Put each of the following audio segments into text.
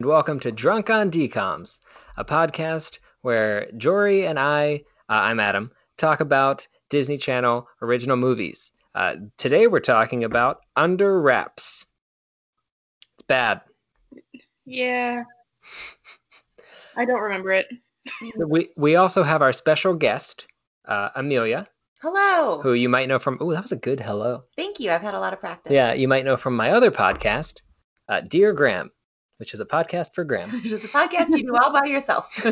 welcome to Drunk on DComs, a podcast where Jory and I, uh, I'm Adam, talk about Disney Channel original movies. Uh, today we're talking about Under Wraps. It's bad. Yeah. I don't remember it. We we also have our special guest, uh, Amelia, Hello. who you might know from. Oh, that was a good hello. Thank you. I've had a lot of practice. Yeah, you might know from my other podcast, uh, Dear Graham, which is a podcast for Graham. Which is a podcast you do all by yourself.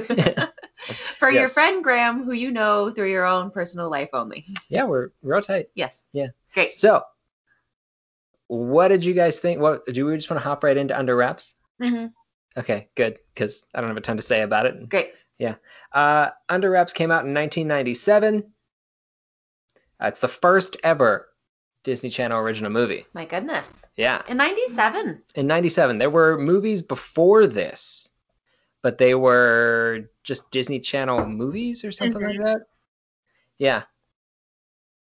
For your friend Graham, who you know through your own personal life only. Yeah, we're real tight. Yes. Yeah. Great. So, what did you guys think? What do we just want to hop right into Under Wraps? Mhm. Okay, good, because I don't have a ton to say about it. Great. Yeah. Uh, Under Wraps came out in 1997. Uh, it's the first ever Disney Channel original movie. My goodness. Yeah, In 97. in 97. There were movies before this, but they were just Disney Channel movies or something like that. Yeah.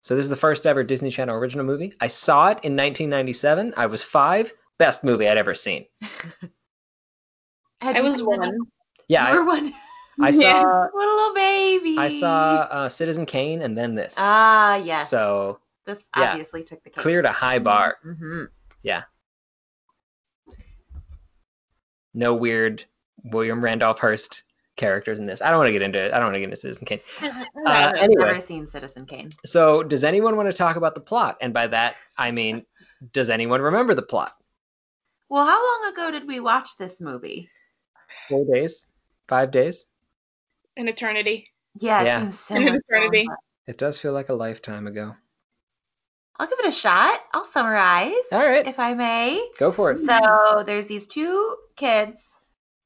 So this is the first ever Disney Channel original movie. I saw it in 1997. I was five. Best movie I'd ever seen. I was one. Yeah, You I, were one. I Yeah. saw What a little baby. I saw uh, Citizen Kane and then this. Ah, yes. So this yeah. obviously took the cake. cleared a high bar. hmm Yeah. No weird William Randolph Hearst characters in this. I don't want to get into it. I don't want to get into Citizen Kane. Uh, I've anyway. never seen Citizen Kane. So, does anyone want to talk about the plot? And by that, I mean, does anyone remember the plot? Well, how long ago did we watch this movie? Four days, five days. An eternity. Yeah, Yeah. it seems so An eternity. longer. It does feel like a lifetime ago. I'll give it a shot. I'll summarize, All right, if I may. go for it. So there's these two kids,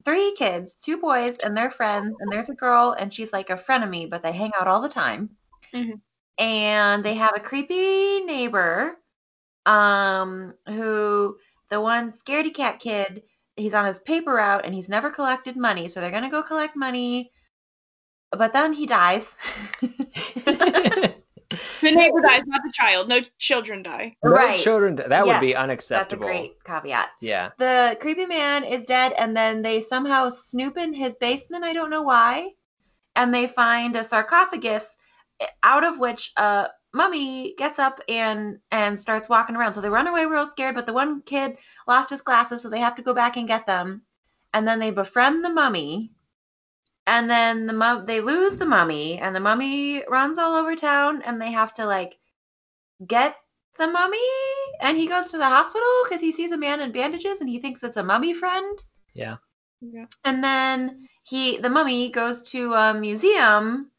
three kids, two boys, and their friends, and there's a girl, and she's like a frenemy, but they hang out all the time. Mhm. And they have a creepy neighbor, um, who the one scaredy cat kid, he's on his paper route and he's never collected money, so they're gonna go collect money, but then he dies. The neighbor dies, not the child. No children die. No Right. children. That would be Yes, That's a unacceptable. great caveat. Yeah. the creepy man is dead and then they somehow snoop in his basement i don't know why and they find a sarcophagus eh, out of which a mummy gets up and and starts walking around so they run away real scared but the one kid lost his glasses so they have to go back and get them and then they befriend the mummy and then the mum they lose the mummy and the mummy runs all over town and they have to like get the mummy and he goes to the hospital because he sees a man in bandages and he thinks it's a mummy friend Yeah. Yeah. and then he the mummy goes to a museum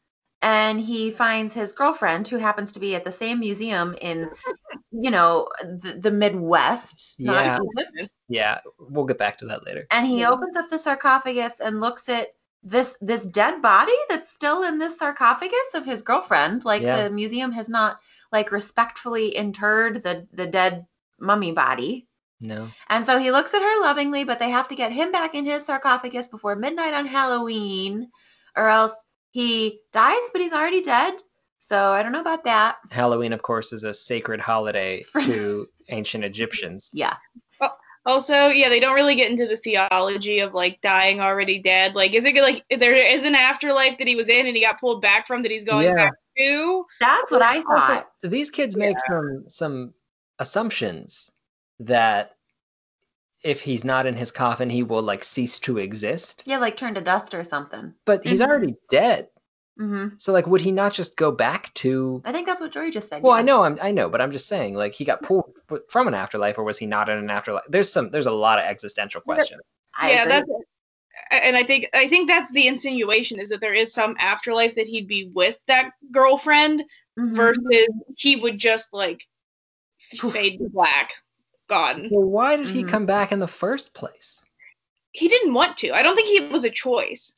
and he finds his girlfriend who happens to be at the same museum in you know the, the midwest Yeah. not Yeah. We'll get back to that later. and he opens up the sarcophagus and looks at this this dead body that's still in this sarcophagus of his girlfriend like Yeah. the museum has not like respectfully interred the the dead mummy body No. and so he looks at her lovingly but they have to get him back in his sarcophagus before midnight on halloween or else he dies but he's already dead so i don't know about that Halloween, of course, is a sacred holiday to ancient Egyptians. yeah Also, yeah, they don't really get into the theology of like dying already dead. Like, is it like there is an afterlife that he was in and he got pulled back from that he's going Yeah. back to? that's what i Also, thought these kids make some some assumptions that if he's not in his coffin, he will like cease to exist. yeah like turn to dust or something But he's Mhm. already dead. Hmm So like, would he not just go back to? i think that's what jory just said Well, I know, I'm, I know, but I'm just saying, like, he got pulled from an afterlife, or was he not in an afterlife? There's some, there's a lot of existential questions. I yeah, agree. that's and I think I think that's the insinuation is that there is some afterlife that he'd be with that girlfriend Mhm. versus he would just like fade to black, gone. Well, why did he Mhm. come back in the first place? He didn't want to. I don't think he was a choice.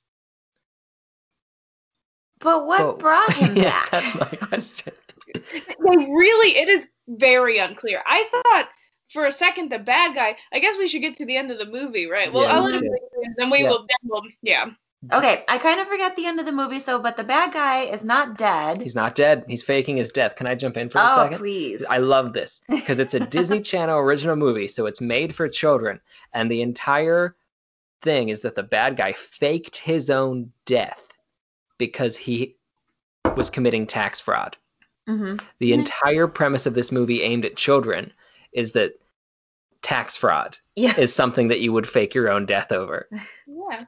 But what Well, brought him yeah, back? that's my question. They really, it is very unclear. I thought for a second the bad guy. I guess we should get to the end of the movie, right? Well, Yeah, I'll let should. then we Yeah. will. Then we'll, yeah. Okay, I kind of forget the end of the movie, so but the bad guy is not dead. He's not dead. He's faking his death. Can I jump in for a oh, second? please. I love this because it's a Disney Channel original movie, so it's made for children, and the entire thing is that the bad guy faked his own death because he was committing tax fraud. hmm The Mhm. entire premise of this movie aimed at children is that tax fraud Yeah. is something that you would fake your own death over. Yeah.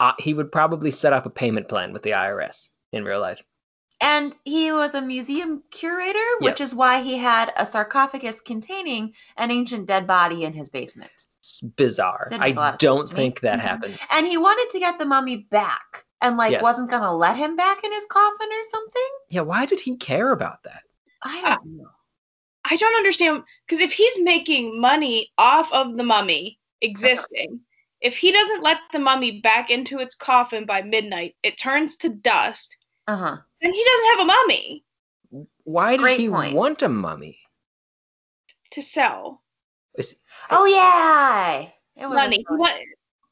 Uh, he would probably set up a payment plan with the IRS in real life. And he was a museum curator, which Yes. is why he had a sarcophagus containing an ancient dead body in his basement. It's bizarre. Didn't make a lot I don't think that Mhm. happens. And he wanted to get the mummy back and like Yes. wasn't going to let him back in his coffin or something. Yeah, why did he care about that? I Uh, don't know. I don't understand because if he's making money off of the mummy existing, if he doesn't let the mummy back into its coffin by midnight, it turns to dust, Uh-huh. then he doesn't have a mummy Why did Great he point. want a mummy? to sell. Is- Oh yeah. It was a Money. He want-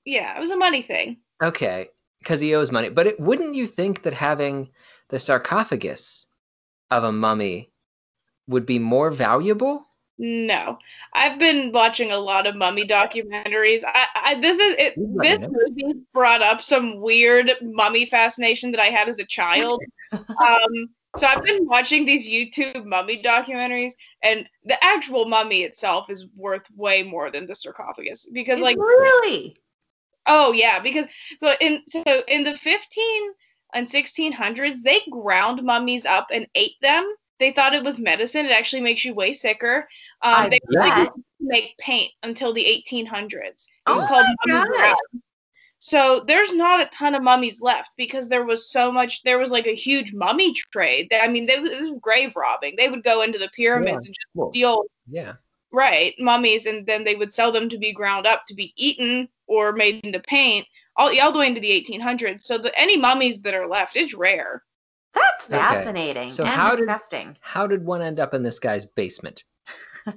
yeah, it was a money thing. Okay, because he owes money. But it, wouldn't you think that having the sarcophagus of a mummy would be more valuable? No, I've been watching a lot of mummy documentaries. I, I this is it, this movie brought up some weird mummy fascination that I had as a child. um, so I've been watching these YouTube mummy documentaries, and the actual mummy itself is worth way more than the sarcophagus because, like, really? Oh yeah, because but in so in the 15 and 1600s, they ground mummies up and ate them. They thought it was medicine. It actually makes you way sicker. Um, they Yeah. really didn't make paint until the 1800s. It Oh was called my mummy brown. So there's not a ton of mummies left because there was so much. There was like a huge mummy trade. I mean, they, it was grave robbing. They would go into the pyramids and just steal yeah. right mummies and then they would sell them to be ground up to be eaten or made into paint all, all the way into the 1800s so the, any mummies that are left is rare. That's Okay. fascinating So and how did- How did one end up in this guy's basement?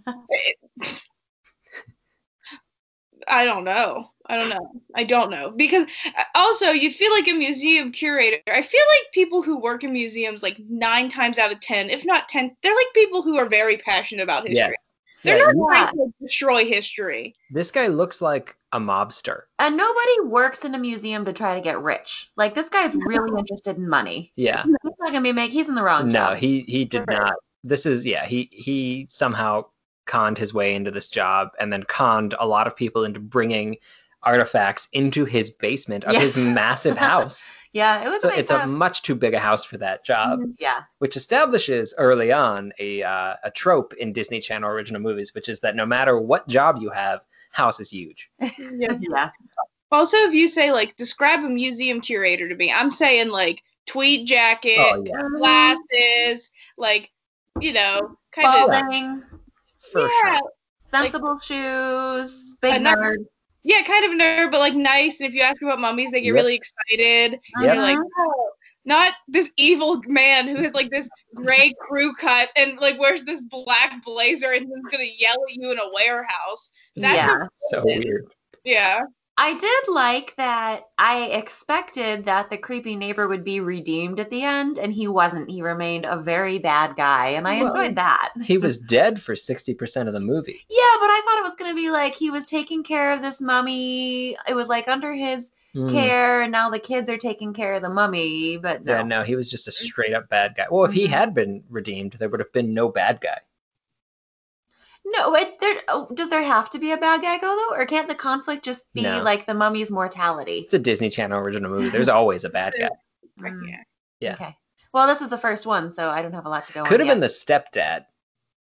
i don't know. I don't know. I don't know. Because uh, also you'd feel like a museum curator. I feel like people who work in museums like nine times out of ten if not ten they're like people who are very passionate about history. Yes. They're Yeah, not you- trying to destroy history This guy looks like a mobster. And nobody works in a museum to try to get rich. Like this guy's really interested in money. Yeah. He's not gonna be make. He's in the wrong No, job. he he did Right. not. This is yeah. He he somehow conned his way into this job, and then conned a lot of people into bringing artifacts into his basement of his massive house. yeah, it was so a nice it's a much too big a house for that job, yeah. which establishes early on a uh, a trope in Disney Channel original movies, which is that no matter what job you have, house is huge. yeah. Yeah. Also, if you say like describe a museum curator to me, I'm saying like tweed jacket, Oh yeah, glasses, like you know, kind of Balding, for yeah, sure. sensible shoes, big A nerd. Nerd. yeah, kind of nerd, but like nice. And if you ask about mummies, they get Yep. really excited. And like, uh-huh. oh, not this evil man who has like this gray crew cut and like wears this black blazer and is gonna yell at you in a warehouse. That's yeah. So weird. Yeah, I did like that. I expected that the creepy neighbor would be redeemed at the end, and he wasn't. He remained a very bad guy, and I Well, enjoyed that. He was dead for sixty percent of the movie. Yeah, but I thought it was going to be like he was taking care of this mummy. It was like under his Hmm. care, and now the kids are taking care of the mummy. But no. Yeah, no, he was just a straight up bad guy. Well, if he had been redeemed, there would have been no bad guy. No, it, there, oh, does there have to be a bad guy go though, or can't the conflict just be No. like the mummy's mortality? It's a Disney Channel original movie. There's always a bad guy. Mm, yeah. Yeah. Okay. Well, this is the first one, so I don't have a lot to go. On. Could on have been the stepdad.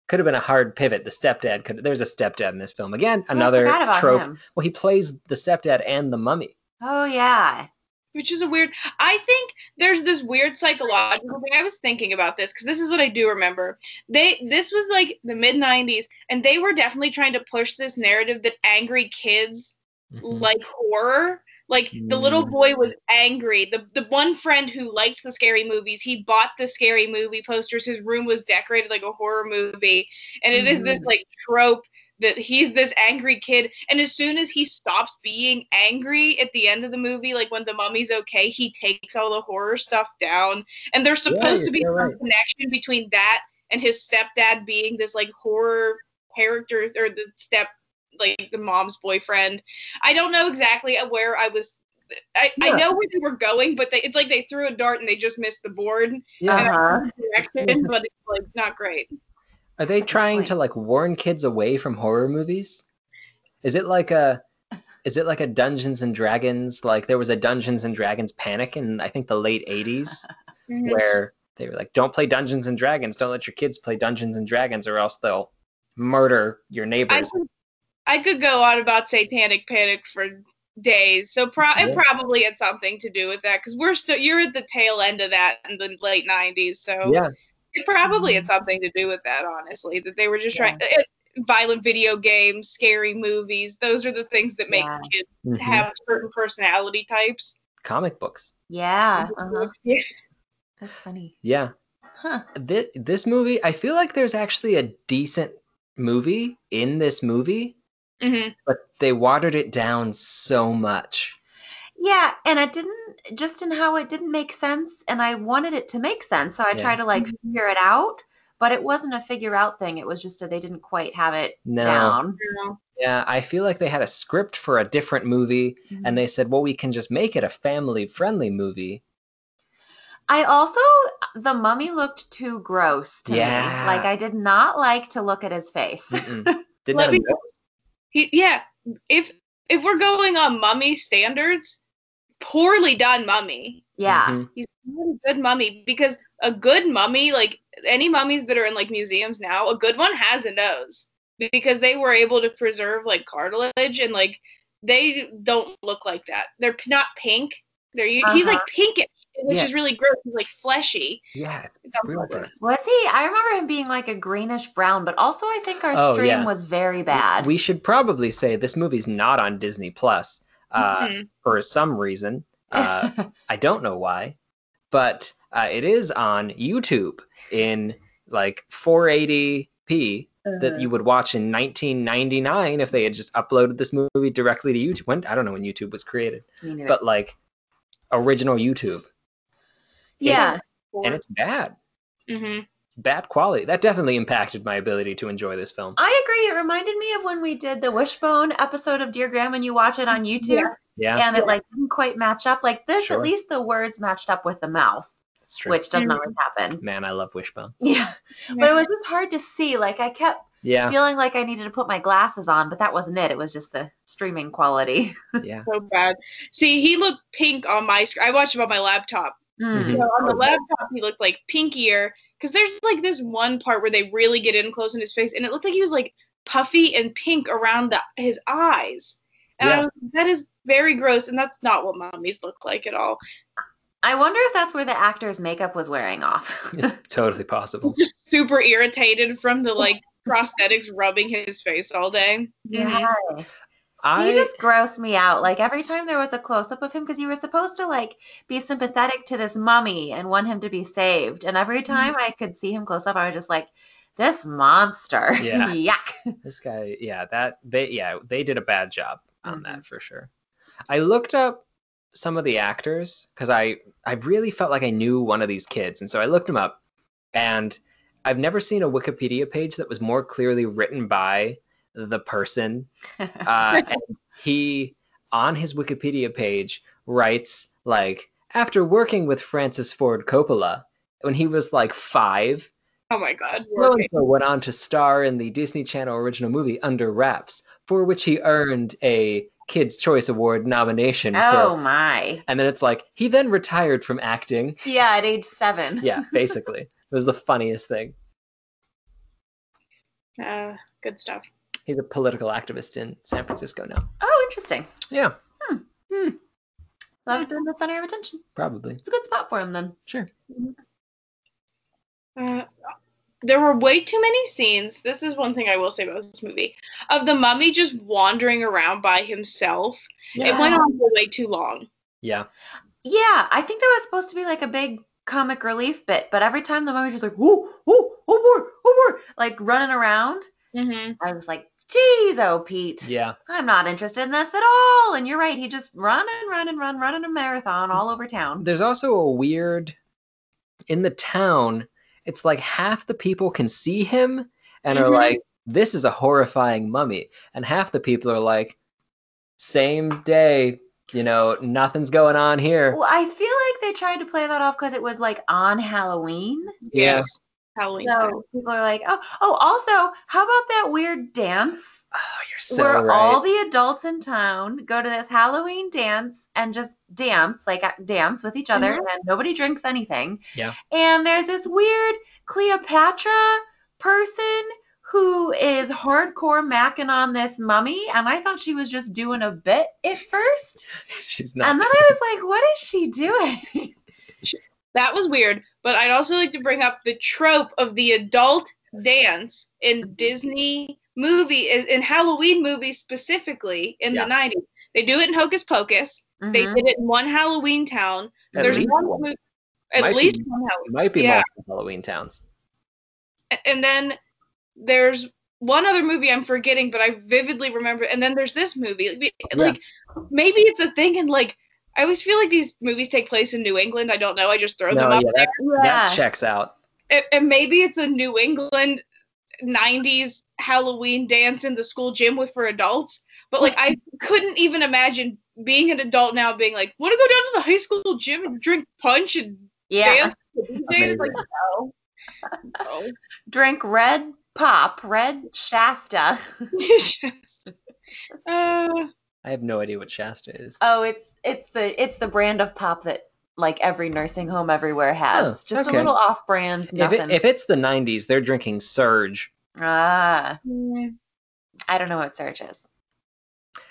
Could have been a hard pivot. The stepdad could. There's a stepdad in this film again. I Another about trope. him. Well, he plays the stepdad and the mummy. Oh yeah. Which is a weird i think there's this weird psychological thing i was thinking about this because this is what i do remember they this was like the mid 90s and they were definitely trying to push this narrative that angry kids Mhm. like horror like the little Mm. boy was angry the the one friend who liked the scary movies he bought the scary movie posters his room was decorated like a horror movie and it is this Mhm. like trope that he's this angry kid and as soon as he stops being angry at the end of the movie like when the mummy's okay he takes all the horror stuff down and there's Yeah, supposed to be some right. connection between that and his stepdad being this like horror character or the step like the mom's boyfriend. I don't know exactly where I was. I, I know where they were going, but they, it's like they threw a dart and they just missed the board Yeah. Uh-huh. but it's like not great. Are they trying to like warn kids away from horror movies? Is it like a is it like a Dungeons and Dragons like there was a Dungeons and Dragons panic in I think the late 80s Mhm. where they were like don't play Dungeons and Dragons, don't let your kids play Dungeons and Dragons or else they'll murder your I neighbors. could, I could go on about satanic panic for days. So pro- Yeah. it probably had something to do with that because we're still you're at the tail end of that in the late '90s. So Yeah. It probably had something to do with that. Honestly, that they were just Yeah. trying. eh, violent video games, scary movies. Those are the things that make Yeah. kids Mhm. have certain personality types. comic books. Yeah. Uh-huh. Yeah. That's funny. Yeah. Huh. This this movie, I feel like there's actually a decent movie in this movie, Mhm. but they watered it down so much. Yeah, and it didn't just in how it didn't make sense, and I wanted it to make sense, so I Yeah. tried to like figure it out, but it wasn't a figure out thing. It was just that they didn't quite have it No. down. Yeah, I feel like they had a script for a different movie Mm-hmm. and they said, "Well, we can just make it a family-friendly movie." I also the mummy looked too gross to me. Like I did not like to look at his face. Mm-mm. Didn't Let me- He, yeah, if if we're going on mummy standards, poorly done mummy. yeah. Mhm. He's not a good mummy because a good mummy, like any mummies that are in like museums now, a good one has a nose because they were able to preserve like cartilage and like they don't look like that. They're p- not pink. They're u- he's like pinkish, which Yeah. is really gross. He's like fleshy. Yeah, it's It's real unpleasant. gross. Was he? I remember him being like a greenish brown, but also I think our Oh, stream yeah. was very bad. We should probably say this movie's not on Disney Plus uh, Mhm. for some reason. Uh, I don't know why, but uh, it is on YouTube in like 480p that you would watch in 1999 if they had just uploaded this movie directly to YouTube. When I don't know when YouTube was created, but like original YouTube, yeah. and it's bad, Mhm. Bad quality. That definitely impacted my ability to enjoy this film. I agree. It reminded me of when we did the Wishbone episode of Dear Graham and you watch it on YouTube Yeah. Yeah, and it like didn't quite match up. Like this, Sure. at least the words matched up with the mouth, it's true. which doesn't Mhm. always happen. Man, I love Wishbone. Yeah. But it was just hard to see. Like I kept Yeah, feeling like I needed to put my glasses on, but that wasn't it. It was just the streaming quality. yeah. so bad. See, he looked pink on my screen. I watched him on my laptop. Mm. Mhm. So on the laptop, he looked like pinkier because there's like this one part where they really get in close in his face, and it looked like he was like puffy and pink around the, his eyes. And I Yeah. was, that is very gross, and that's not what mummies look like at all. I wonder if that's where the actor's makeup was wearing off. It's totally possible. Just super irritated from the like prosthetics rubbing his face all day. yeah. He I just grossed me out. Like every time there was a close up of him, because you were supposed to like be sympathetic to this mummy and want him to be saved. And every time I could see him close up, I was just like, this monster. Yeah. Yuck. this guy, yeah, that they yeah, they did a bad job on Mhm. that for sure. I looked up some of the actors because I I really felt like I knew one of these kids, and so I looked them up, and I've never seen a Wikipedia page that was more clearly written by the person. Uh, and he on his Wikipedia page writes like after working with Francis Ford Coppola when he was like five Oh my god. so and so went on to star in the Disney Channel original movie Under Wraps, for which he earned a Kids' Choice Award nomination. oh For, my. and then it's like he then retired from acting. Yeah, at age seven. Yeah, basically, it was the funniest thing. Uh, good stuff. He's a political activist in San Francisco now. Oh, interesting. Yeah, Hmm. Love's been the center of attention. probably. It's a good spot for him then. Sure. Uh, there were way too many scenes. This is one thing I will say about this movie of the mummy just wandering around by himself. It went on for way too long. Yeah, Yeah, I think that was supposed to be like a big comic relief bit, but every time the mummy was like, whoo, whoo, oh boy, oh boy, like running around, Mm-hmm. I was like, geez, oh Pete, yeah. I'm not interested in this at all. And you're right, he just run and run and run, running a marathon all over town. There's also a weird in the town. It's like half the people can see him and are Mhm. like this is a horrifying mummy. And half the people are like, same day, you know, nothing's going on here. Well, I feel like they tried to play that off because it was like on Halloween. Yeah. Halloween. So people are like, oh, oh. Also, how about that weird dance Oh, you're so where right. all the adults in town go to this Halloween dance and just dance, like uh, dance with each other, and nobody drinks anything. Yeah. And there's this weird Cleopatra person who is hardcore macking on this mummy, and I thought she was just doing a bit at first, She's not. and then I was like, what is she doing? That was weird, but I'd also like to bring up the trope of the adult dance in Disney movie in Halloween movies specifically in Yeah. the 90s. They do it in Hocus Pocus. They Mhm. did it in one Halloween town. At There's one, one. at Might be- least one Halloween. Might be Yeah. Halloween towns. And then there's one other movie I'm forgetting, but I vividly remember. And then there's this movie. Like, Like maybe it's a thing, in like I always feel like these movies take place in New England. I don't know. I just throw them No, up yeah, there. that, Yeah. that checks out. and, and maybe it's a New England 90s Halloween dance in the school gym with for adults. But like I couldn't even imagine being an adult now being like, want to go down to the high school gym and drink punch and yeah. dance? with the DJs?" Like, no. No. Drink red pop, red Shasta. It's just- uh, I have no idea what Shasta is. Oh, it's it's the it's the brand of pop that like every nursing home everywhere has. Oh, Just okay. a little off-brand. if, it, if it's the 90s, they're drinking Surge. ah, mm, I don't know what Surge is.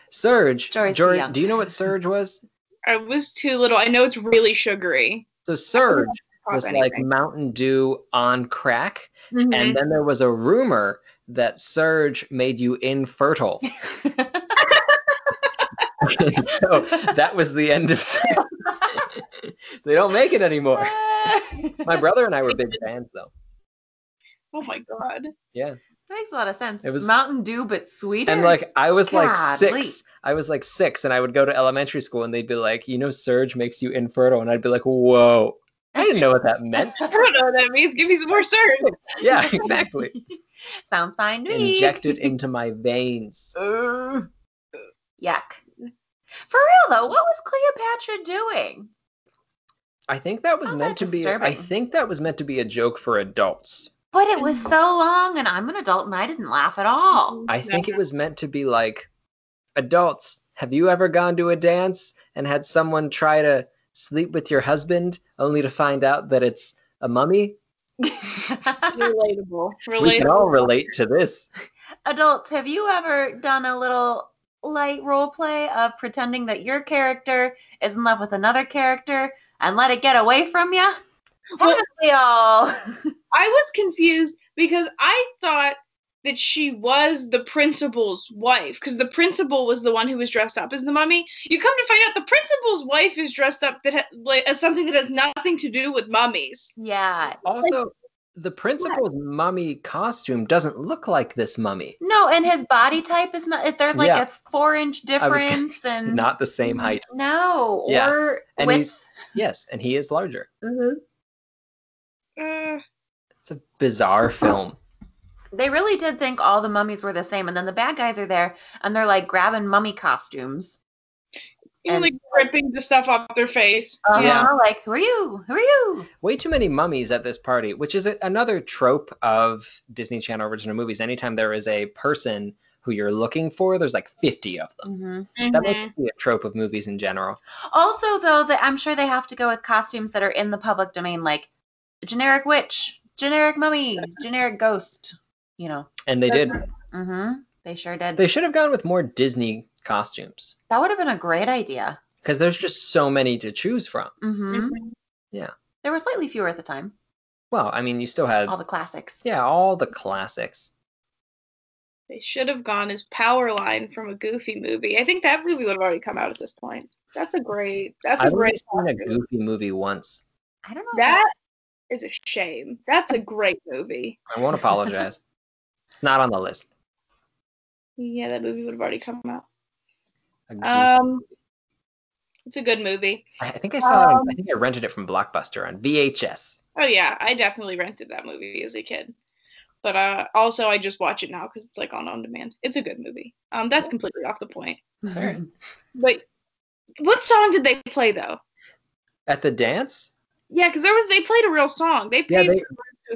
Surge. Jory's too Jory, young. do you know what Surge was? I was too little. I know it's really sugary. So Surge Pop was like. Mountain Dew on crack. Mhm. And then there was a rumor that Surge made you infertile. so that was the end of they don't make it anymore. My brother and I were big fans though. oh my god. Yeah. That makes a lot of sense. It was- Mountain Dew, but sweeter. And like I was like six. I was like six and I would go to elementary school and they'd be like, you know, Surge makes you infertile. And I'd be like, whoa. I didn't know what that meant. I don't know what that means. Give me some more surge. Yeah, exactly. sounds fine to me. Injected into my veins. Ugh. Yuck. For real though, what was Cleopatra doing? I think that was Not meant that to be I think that was meant to be a joke for adults. But it was so long, and I'm an adult, and I didn't laugh at all. I think it was meant to be like adults, have you ever gone to a dance and had someone try to sleep with your husband only to find out that it's a mummy? relatable. We can all relate to this. Adults, have you ever done a little light role play of pretending that your character is in love with another character and let it get away from you? Well- we all? I was confused because I thought that she was the principal's wife because the principal was the one who was dressed up as the mummy. You come to find out the principal's wife is dressed up that ha- like, as something that has nothing to do with mummies. yeah. Also, the principal's mummy costume doesn't look like this mummy. No, and his body type is not. There's like Yeah. a four inch I was gonna- difference, and Not the same height. No, Yeah. or And with he's yes, and he is larger. Uh, It's a bizarre film. they really did think all the mummies were the same, and then the bad guys are there, and they're like grabbing mummy costumes. Even And- like ripping the stuff off their face. Uh-huh, Yeah. Like, who are you? Who are you? Way too many mummies at this party, which is a- another trope of Disney Channel original movies. Anytime there is a person who you're looking for, there's like 50 of them. That Mhm. might be a trope of movies in general. Also, though, that I'm sure they have to go with costumes that are in the public domain, like generic witch, generic mummy, generic ghost. You know. And they did. Mm-hmm. They sure did. They should have gone with more Disney costumes that would have been a great idea. because there's just so many to choose from. Mm-hmm. Mhm. There were slightly fewer at the time. Well, I mean, you still had All the classics. yeah, all the classics. They should have gone as Powerline from a Goofy movie. I think that movie would have already come out at this point. That's a great. That's a I've only great. seen a. Goofy movie once. I don't know. That is a shame. That's a great movie. I won't apologize. it's not on the list. Yeah, that movie would have already come out. Um, it's a good movie. I think I saw um, I think I rented it from Blockbuster on VHS. Oh yeah, I definitely rented that movie as a kid. But uh, also, I just watch it now because it's like on on demand. It's a good movie. Um, that's completely off the point. Alright. But what song did they play though? At the dance, Yeah, because there was they played a real song. They Yeah, they-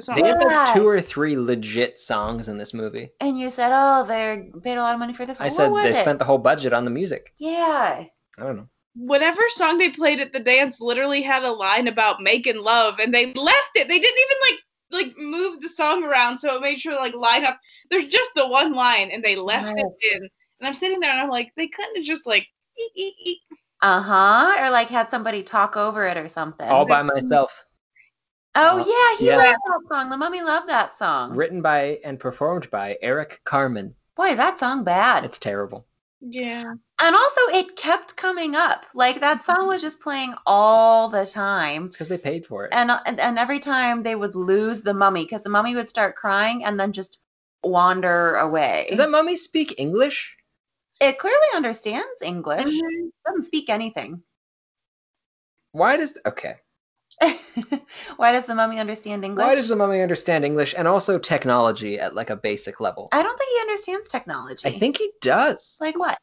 for the rights to a song. they had like two or three legit songs in this movie. And you said, "Oh, they paid a lot of money for this." One. I What said they it? spent the whole budget on the music. Yeah. I don't know. Whatever song they played at the dance literally had a line about making love, and they left it. They didn't even like like move the song around so it made sure to, like line up. There's just the one line, and they left Right. it in. And I'm sitting there, and I'm like, they couldn't have just like. Uh huh. Or like had somebody talk over it or something. All by myself. Oh Uh, yeah, he yeah. loved that song. The mummy loved that song. Written by and performed by Eric Carmen. Boy, is that song bad. It's terrible. Yeah. And also, it kept coming up. Like that song was just playing all the time. It's because they paid for it. And, uh, and and every time they would lose the mummy because the mummy would start crying and then just wander away. Does that mummy speak English? it clearly understands English. Mhm. Doesn't speak anything. Why does okay? Why does the mummy understand English? Why does the mummy understand English and also technology at like a basic level? I don't think he understands technology. I think he does. like what?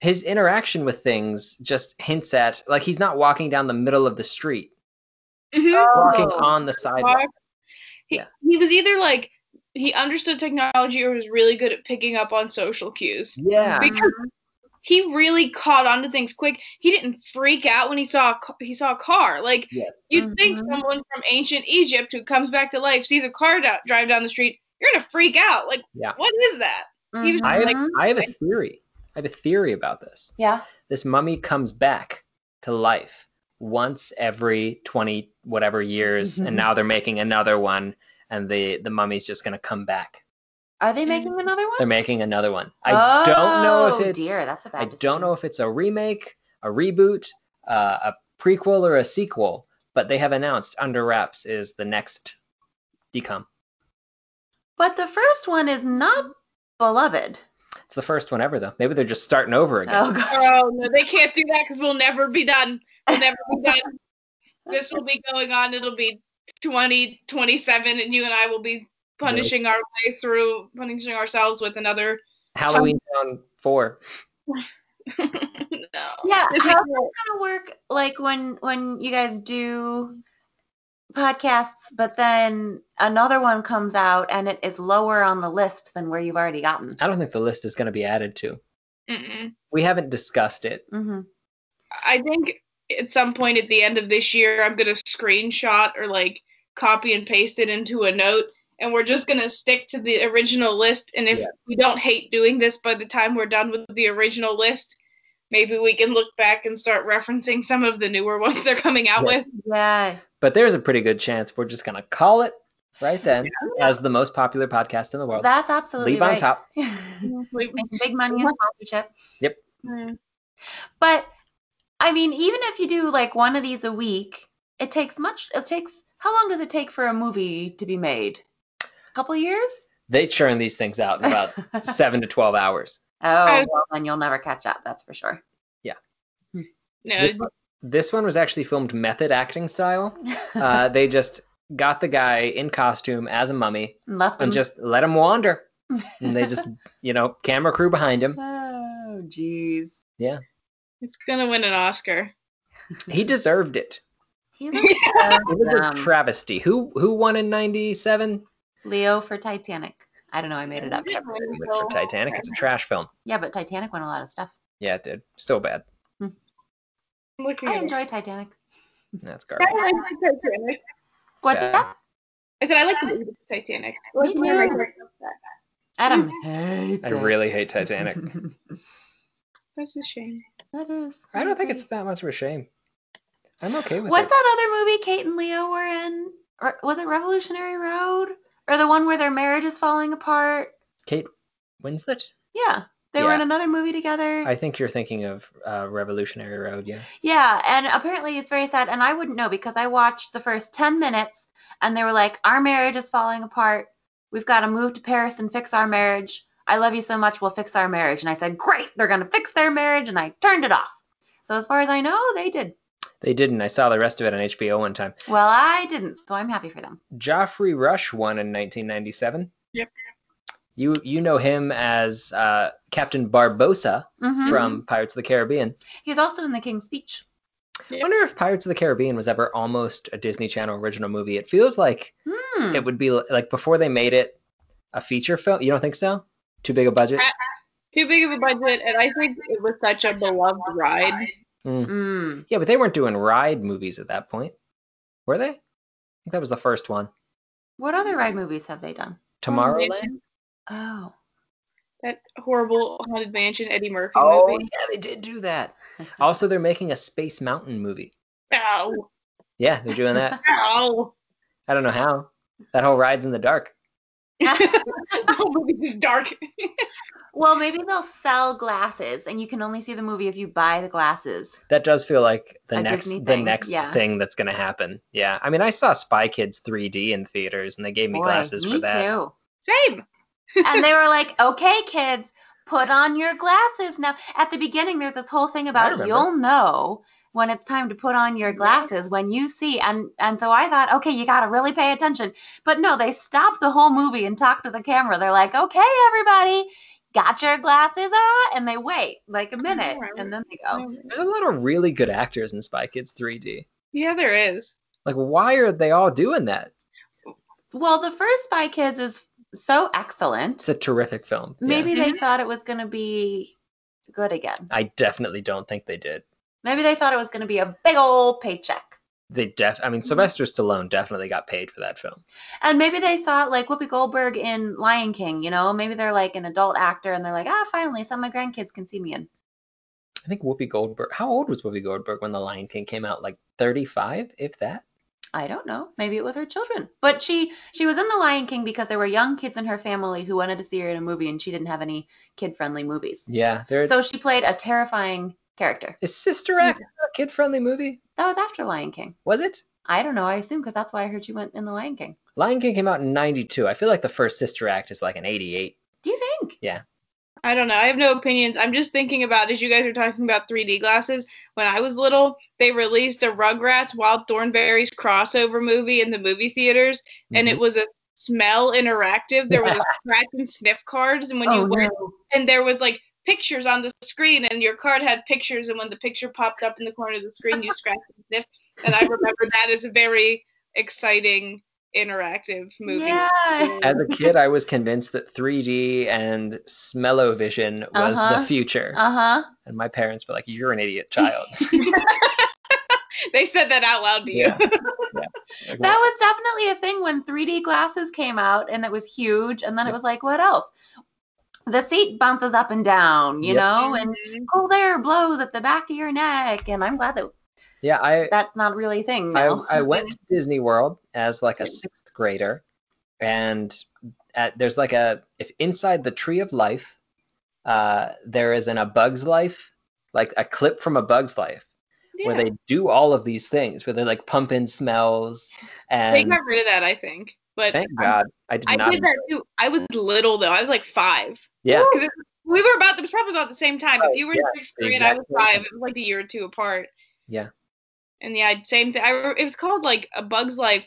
His interaction with things just hints at like he's not walking down the middle of the street, Mhm. walking Oh. on the sidewalk. He, Yeah. he was either like he understood technology or was really good at picking up on social cues. Yeah. Because he really caught on to things quick. He didn't freak out when he saw a, he saw a car. Like Yes. you'd think Mhm. someone from ancient Egypt who comes back to life sees a car da- drive down the street, you're gonna freak out. Like Yeah. what is that? He was I have, like-. I have a theory. I have a theory about this. yeah. This mummy comes back to life once every 20 whatever years and now they're making another one and the the mummy's just going to come back. Are they making another one? They're making another one. I don't know if Oh, it's dear, that's a bad I don't know if it's a remake, a reboot, uh, a prequel or a sequel, but they have announced Under Wraps is the next DCOM. But the first one is not beloved. It's the first one ever though. Maybe they're just starting over again. Oh gosh. Oh no, they can't do that because we'll never be done. We'll never be done. This will be going on. It'll be 2027, and you and I will be punishing our way through, punishing ourselves with another. Halloween Town 4. no. Yeah, This how's is- that gonna work? Like when when you guys do podcasts, but then another one comes out and it is lower on the list than where you've already gotten. I don't think the list is going to be added to. Mm-mm. We haven't discussed it. hmm I think at some point at the end of this year, I'm gonna screenshot or like copy and paste it into a note, and we're just gonna stick to the original list. And if Yeah. we don't hate doing this by the time we're done with the original list, maybe we can look back and start referencing some of the newer ones they're coming out Yeah. with. Yeah. But there's a pretty good chance we're just going to call it right then as the most popular podcast in the world. That's absolutely Leave on top. Like, Making big money in sponsorship. mm, But I mean, even if you do like one of these a week, it takes much. It takes how long does it take for a movie to be made? A couple years? They churn these things out in about seven to 12 hours. Oh, well, then you'll never catch up. That's for sure. Yeah. No, This, this one was actually filmed method acting style. Uh, they just got the guy in costume as a mummy Left and him. just let him wander. And they just, you know, camera crew behind him. Oh, jeez. Yeah. It's gonna win an Oscar. He deserved it. He looks It was a travesty. Who who won in 97? Leo for Titanic. I don't know. I made it up. For Titanic. It's a trash film. Yeah, but Titanic won a lot of stuff. Yeah, it did. Still bad. Looking I at it. enjoy Titanic. That's garbage. I like Titanic. What's bad. that? I said I like the Titanic. Me Like, too. Adam Mm-hmm. I really hate Titanic. That's a shame. that is. I don't think it's that much of a shame. I'm okay with What's it. What's that other movie Kate and Leo were in? Or was it Revolutionary Road? Or the one where their marriage is falling apart? Kate Winslet? Yeah. They were in another movie together. I think you're thinking of uh, Revolutionary Road, yeah. Yeah, and apparently it's very sad. And I wouldn't know because I watched the first 10 minutes and they were like, Our marriage is falling apart. We've got to move to Paris and fix our marriage. I love you so much. We'll fix our marriage. And I said, Great. They're going to fix their marriage. And I turned it off. So, as far as I know, they did They didn't. I saw the rest of it on HBO one time. Well, I didn't, so I'm happy for them. Geoffrey Rush won in 1997. Yep. You you know him as uh, Captain Barbossa Mhm. from Pirates of the Caribbean. He's also in The King's Speech. I wonder if Pirates of the Caribbean was ever almost a Disney Channel original movie. It feels like Hmm. it would be like before they made it a feature film. You don't think so? Too big a budget? Too big of a budget, and I think it was such a beloved ride. Mm. Mm. Yeah, but they weren't doing ride movies at that point, were they? I think that was the first one. What other ride movies have they done? Tomorrowland. Oh. That horrible haunted mansion Eddie Murphy Oh movie. yeah, they did do that. Also, they're making a Space Mountain movie. Ow! Yeah, they're doing that. Ow! I don't know how. That whole ride's in the dark. the whole movie's just dark. Well, maybe they'll sell glasses, and you can only see the movie if you buy the glasses. That does feel like the A next Disney the thing, next yeah. thing that's going to happen. Yeah, I mean, I saw Spy Kids 3D in theaters, and they gave me Boy, glasses me for that. too. Same. and they were like, "Okay, kids, put on your glasses now." At the beginning, there's this whole thing about you'll know when it's time to put on your glasses when you see and and so I thought, okay, you got to really pay attention. But no, they stopped the whole movie and talked to the camera. They're like, "Okay, everybody, got your glasses on?" And they wait like a minute, and then they go. There's a lot of really good actors in Spy Kids 3D. Yeah, there is. Like, why are they all doing that? Well, the first Spy Kids is so excellent. It's a terrific film. Yeah. Maybe they Mhm. thought it was going to be good again. I definitely don't think they did. Maybe they thought it was going to be a big old paycheck. They def. I mean, Sylvester Stallone definitely got paid for that film. And maybe they thought like Whoopi Goldberg in Lion King, you know, maybe they're like an adult actor and they're like, ah, finally, some of my grandkids can see me in. I think Whoopi Goldberg. How old was Whoopi Goldberg when The Lion King came out? Like 35, if that. I don't know. Maybe it was her children. But she she was in The Lion King because there were young kids in her family who wanted to see her in a movie and she didn't have any kid-friendly movies. Yeah, So she played a terrifying character. is Sister Act a kid-friendly movie. That was after Lion King. Was it? I don't know. I assume because that's why I heard she went in The Lion King. Lion King came out in 92. I feel like the first Sister Act is like an 88. Do you think? Yeah. I don't know. I have no opinions. I'm just thinking about as you guys are talking about 3D glasses. When I was little, they released a Rugrats Wild Thornberrys crossover movie in the movie theaters, and Mhm. it was a smell interactive. There was a scratch and sniff cards, and when you went, and there was like pictures on the screen, and your card had pictures, and when the picture popped up in the corner of the screen, you scratched and sniff. And I remember that as a very exciting interactive movie. Yeah. As a kid, I was convinced that 3D and smell-o-vision was Uh-huh. the future. Uh-huh. And my parents were like, You're an idiot child. they said that out loud to you. Yeah. Like, That was definitely a thing when 3D glasses came out and it was huge. And then it was like, what else? The seat bounces up and down, you Yep. know, and Mhm. cold air blows at the back of your neck. And I'm glad that yeah, I, that's not really a thing I. I went to Disney World as like a sixth grader, and at, there's like a if inside the Tree of Life, uh, there is in a Bug's Life, like a clip from a Bug's Life where they do all of these things, where they like pump in smells, They got rid of that, I think. But thank God I did I not. did that too. I was little though. I was like five. Yeah, Because we were about it was probably about the same time. Oh, if you were yeah, in sixth grade, I was five. It was like a year or two apart. Yeah. And yeah, same thing. I it was called like a Bug's Life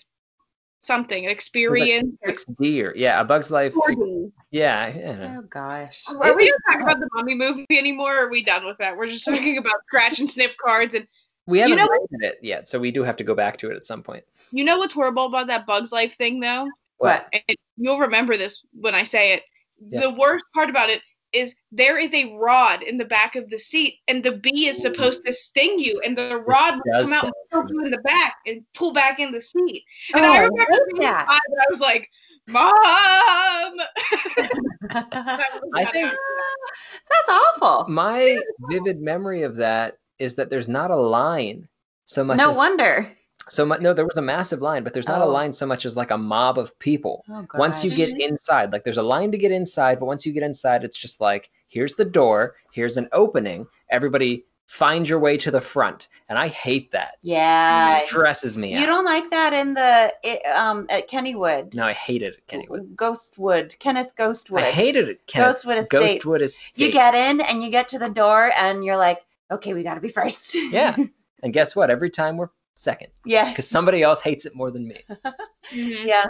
something experience. or 6D or yeah, a Bug's Life. 4D. Yeah, yeah. oh, gosh. Are we gonna talk about the mummy movie anymore? Or are we done with that? We're just talking about scratch and sniff cards and we haven't know- rated it yet, so we do have to go back to it at some point. you know what's horrible about that Bug's Life thing though? What? and you'll remember this when I say it. Yeah. The worst part about it is there is a rod in the back of the seat, and the bee is supposed to sting you, and the rod will come out and poke you in the back and pull back in the seat. Oh, And I I remember hate being that. five, and I was like, "Mom!" I I think- That's awful. My vivid memory of that is that there's not a line so much No as wonder. So no there was a massive line but there's not a Oh. line so much as like a mob of people Oh, once you get inside like there's a line to get inside but once you get inside it's just like here's the door here's an opening everybody find your way to the front and i hate that Yeah. it stresses me You out don't like that in the it, um at Kennywood. no i hated it kennywood Ghostwood. Kenneth Ghostwood. i hated it Kenneth. Ghostwood Estate. ghostwood is You get in and you get to the door and you're like, okay, we got to be first. Yeah. And guess what? Every time we're second Yeah. because somebody else hates it more than me. Mhm. Yeah.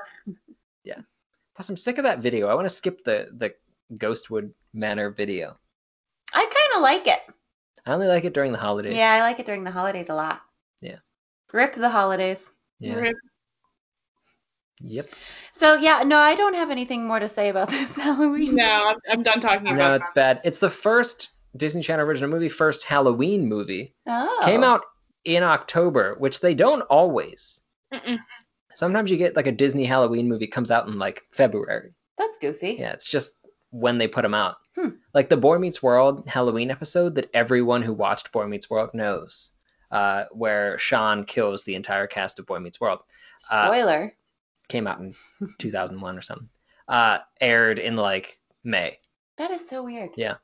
Plus, I'm sick of that video. I want to skip the the Ghostwood Manor video. I kind of like it. I only like it during the holidays. Yeah, I like it during the holidays a lot. Yeah. Rip the holidays. Yeah. Rip. Yep. So yeah, no, I don't have anything more to say about this Halloween. No, I'm, I'm done talking No, about it's bad. It's the first Disney Channel original movie, first Halloween movie. Oh. Came out in October, which they don't always. Mm-mm. Sometimes you get like a Disney Halloween movie comes out in like February. That's goofy. Yeah, it's just when they put them out. Hmm. Like the Boy Meets World Halloween episode that everyone who watched Boy Meets World knows, uh, where Shawn kills the entire cast of Boy Meets World. Uh, Spoiler. Came out in 2001 or something. Uh, aired in like May. that is so weird. Yeah.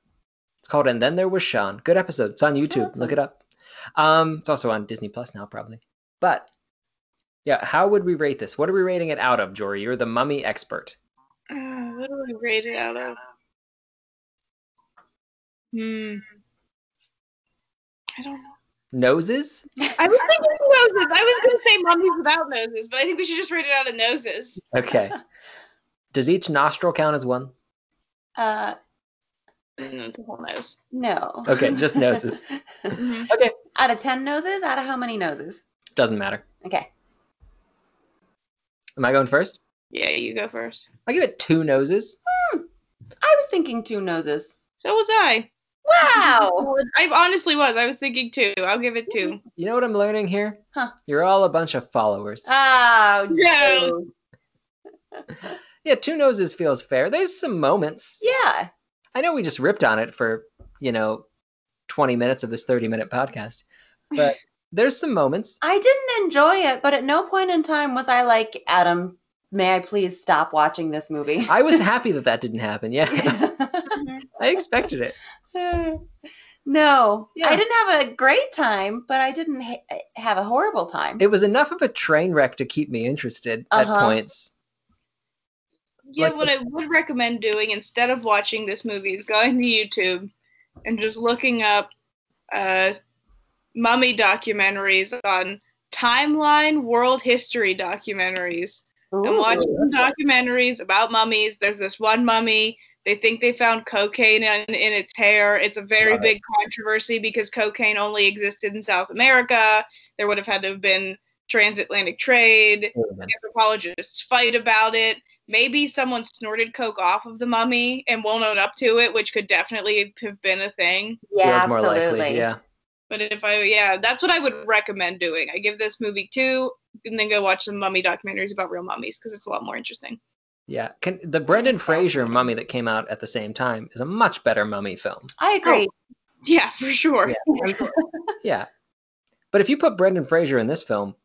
It's called And Then There Was Shawn. Good episode. It's on YouTube. Look it up. Um, it's also on Disney Plus now, probably. But yeah, how would we rate this? What are we rating it out of, Jory? You're the mummy expert. Uh, what do we rate it out of? Hmm. I don't know. Noses? I was thinking noses. I was going to say mummies without noses, but I think we should just rate it out of noses. Okay. Does each nostril count as one? Uh, it's a whole nose. no. Okay, just noses. Mhm. Okay. Out of ten noses, out of how many noses? Doesn't matter. Okay. Am I going first? Yeah, you go first. I give it two noses. Hmm. I was thinking two noses. So was I. Wow. I honestly was. I was thinking two. I'll give it two. You know what I'm learning here? Huh. You're all a bunch of followers. Oh, Yeah. Joe. yeah, two noses feels fair. There's some moments. Yeah. I know we just ripped on it for, you know, 20 minutes of this 30 minute podcast, but there's some moments. I didn't enjoy it, but at no point in time was I like, Adam, may I please stop watching this movie? I was happy that that didn't happen. Yeah, I expected it. no, Yeah. I didn't have a great time, but I didn't ha- have a horrible time. It was enough of a train wreck to keep me interested Uh-huh. at points. Yeah, Like what I would recommend doing instead of watching this movie is going to YouTube and just looking up uh, mummy documentaries on Timeline World History documentaries and watch some documentaries about mummies. There's this one mummy. They think they found cocaine in, in its hair. It's a very Got it. big controversy because cocaine only existed in South America. There would have had to have been transatlantic trade oh, anthropologists fight about it. Maybe someone snorted coke off of the mummy and won't own up to it, which could definitely have been a thing. Yeah, Feels more absolutely. likely. Yeah. But if I, yeah, that's what I would recommend doing. I give this movie two, and then go watch some mummy documentaries about real mummies because it's a lot more interesting. Yeah. Can, the Brendan Fraser mummy that came out at the same time is a much better mummy film. I agree. Oh, yeah, for sure. Yeah. Yeah. But if you put Brendan Fraser in this film,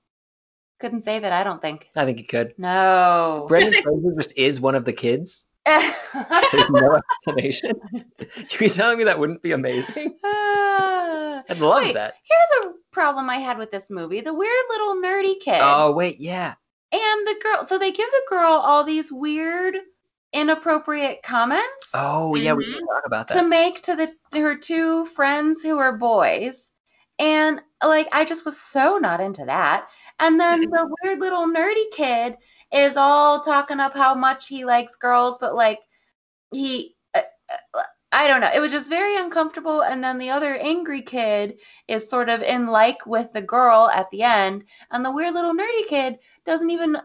Couldn't say that, I don't think. I think you could. No. Brendan Fraser just is one of the kids. There's no explanation. you telling me that wouldn't be amazing? Uh, I'd love Wait. that. Here's a problem I had with this movie. The weird little nerdy kid Oh wait, yeah. and the girl. So they give the girl all these weird, inappropriate comments Oh yeah, we can talk about that. to make to the her two friends who are boys. And like I just was so not into that. And then the weird little nerdy kid is all talking up how much he likes girls, but like he uh, uh, I don't know. It was just very uncomfortable. And then the other angry kid is sort of in like with the girl at the end. And the weird little nerdy kid doesn't even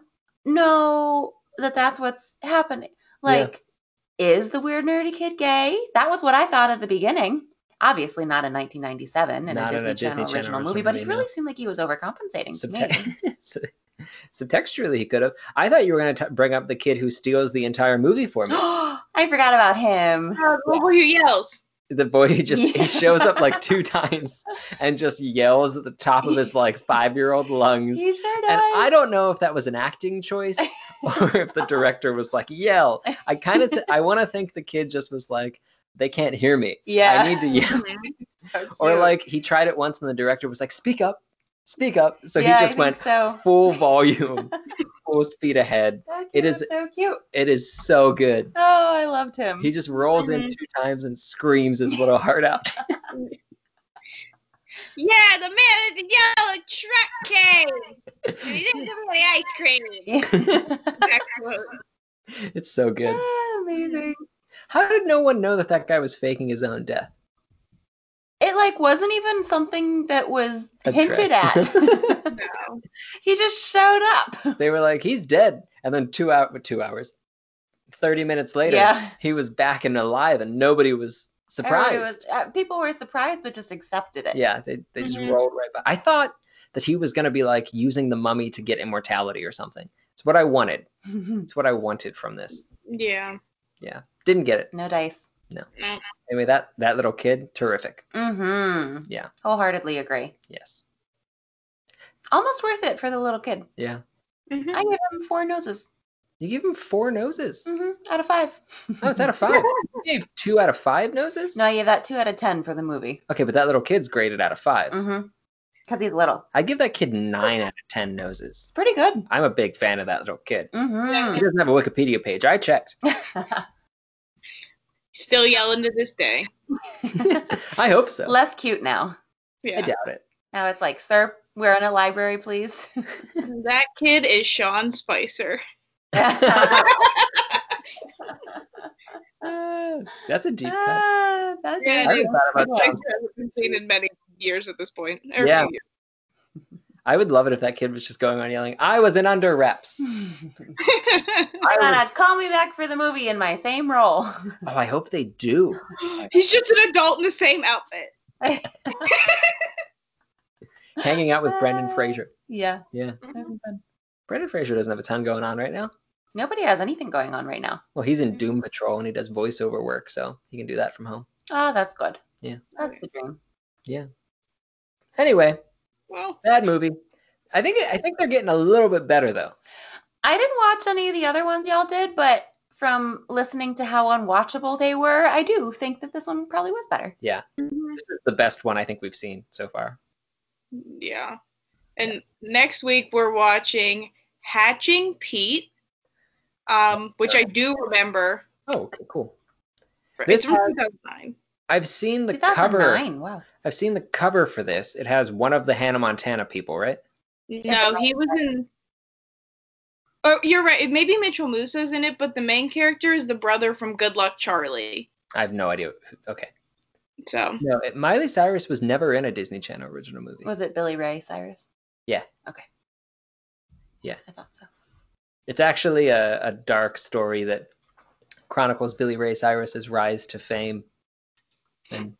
know that that's what's happening. Yeah. Like, is the weird nerdy kid gay? That was what I thought at the beginning. Obviously, not in 1997 in Not a in Disney, a Disney Channel original movie, but he really seemed like he was overcompensating. Subte- Subtextually, he could have. I thought you were going to bring up the kid who steals the entire movie for me. I forgot about him. Uh, the boy who yells. the boy he just Yeah. he shows up like two times and just yells at the top of his like five year old lungs. He sure does. And I don't know if that was an acting choice or if the director was like, yell. I kind of, th- I want to think the kid just was like, they can't hear me. yeah. I need to yell. So Or like he tried it once and the director was like, speak up, speak up. So Yeah, he just went so. full volume, full speed ahead. So it so cute. It is so good. Oh, I loved him. He just rolls in Mhm. two times and screams his little heart out. Yeah, the man with the yellow truck came. He didn't give me ice cream. That. It's so good. Ah, Amazing. How did no one know that that guy was faking his own death? It like wasn't even something that was hinted at. No. he just showed up. They were like, he's dead. And then two hour, two hours, 30 minutes later, Yeah. he was back and alive and nobody was surprised. Was- uh, people were surprised, but just accepted it. Yeah, they, they just Mhm. rolled right back. I thought that he was going to be like using the mummy to get immortality or something. It's what I wanted. It's what I wanted from this. Yeah. Yeah. Didn't get it. no dice. Anyway, that that little kid, terrific. Mm-hmm. Yeah. Wholeheartedly agree. Yes. Almost worth it for the little kid. Yeah. Mhm. I give him four noses. You give him four noses. Mm-hmm. Out of five. Oh, it's out of five. You gave two out of five noses? No, I gave that two out of ten for the movie. Okay, but that little kid's graded out of 5 Mm-hmm. Because he's little. I give that kid nine out of ten noses. Pretty good. I'm a big fan of that little kid. Mm-hmm. He doesn't have a Wikipedia page. I checked. Still yelling to this day. I hope so. Less cute now. I doubt it. Now it's like, sir, we're in a library, please. That kid is Sean Spicer. Uh, that's a deep cut. Ah, that's Yeah, I it it. is. always thought about Spicer John. hasn't been seen in many years at this point. or Yeah. few years. I would love it if that kid was just going on yelling, I was in under reps. They're I gonna call me back for the movie in my same role. Oh, I hope they do. He's just an adult in the same outfit. Hanging out with Brendan Fraser. Yeah. Yeah. Mm-hmm. that'd. Brendan Fraser doesn't have a ton going on right now. Nobody has anything going on right now. Well, he's in mm-hmm. Doom Patrol and he does voiceover work, so he can do that from home. Oh, that's good. Yeah. That's the dream. Yeah. Anyway, Well, bad movie. I think I think they're getting a little bit better though. I didn't watch any of the other ones y'all did, but from listening to how unwatchable they were, I do think that this one probably was better. Yeah. This is the best one I think we've seen so far. yeah. And next week we're watching Hatching Pete, um, which I do remember. Oh, okay, cool. It's This from has- 2009. I've seen the cover. Wow. I've seen the cover for this. It has one of the Hannah Montana people, right? No, he was in. Oh, you're right. It maybe Mitchell Musso's in it, but the main character is the brother from Good Luck Charlie. I have no idea. Okay. So No, it, Miley Cyrus was never in a Disney Channel original movie. Was it Billy Ray Cyrus? Yeah. Okay. Yeah. I thought so. It's actually a, a dark story that chronicles Billy Ray Cyrus's rise to fame. And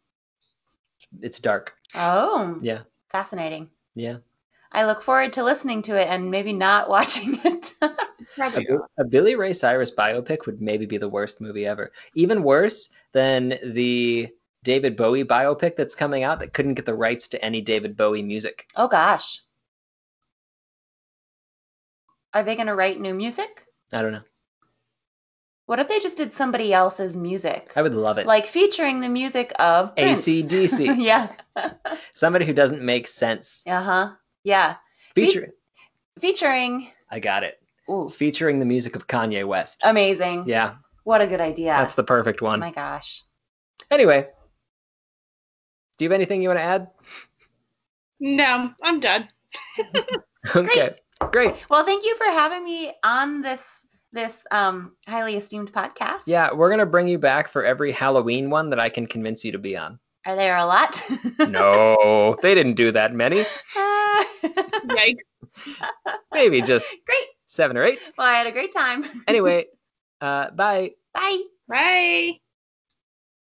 it's dark. Oh. Yeah. Fascinating. Yeah. I look forward to listening to it and maybe not watching it. A, probably a Billy Ray Cyrus biopic would maybe be the worst movie ever. Even worse than the David Bowie biopic that's coming out that couldn't get the rights to any David Bowie music. oh gosh. Are they going to write new music? I don't know. What if they just did somebody else's music? I would love it. Like featuring the music of Prince. ACDC. yeah. Somebody who doesn't make sense. Uh huh. Yeah. Feature. Featuring. I got it. Ooh, Featuring the music of Kanye West. amazing. Yeah, What a good idea. that's the perfect oh one. my gosh. Anyway, do you have anything you want to add? no. I'm done. Okay, great. Well, thank you for having me on this this um highly esteemed podcast. Yeah, we're gonna bring you back for every Halloween one that I can convince you to be on. Are there a lot? No, they didn't do that many. Ah. Yikes. Maybe just great. seven or eight. Well, I had a great time. Anyway, uh, bye. Bye. Bye.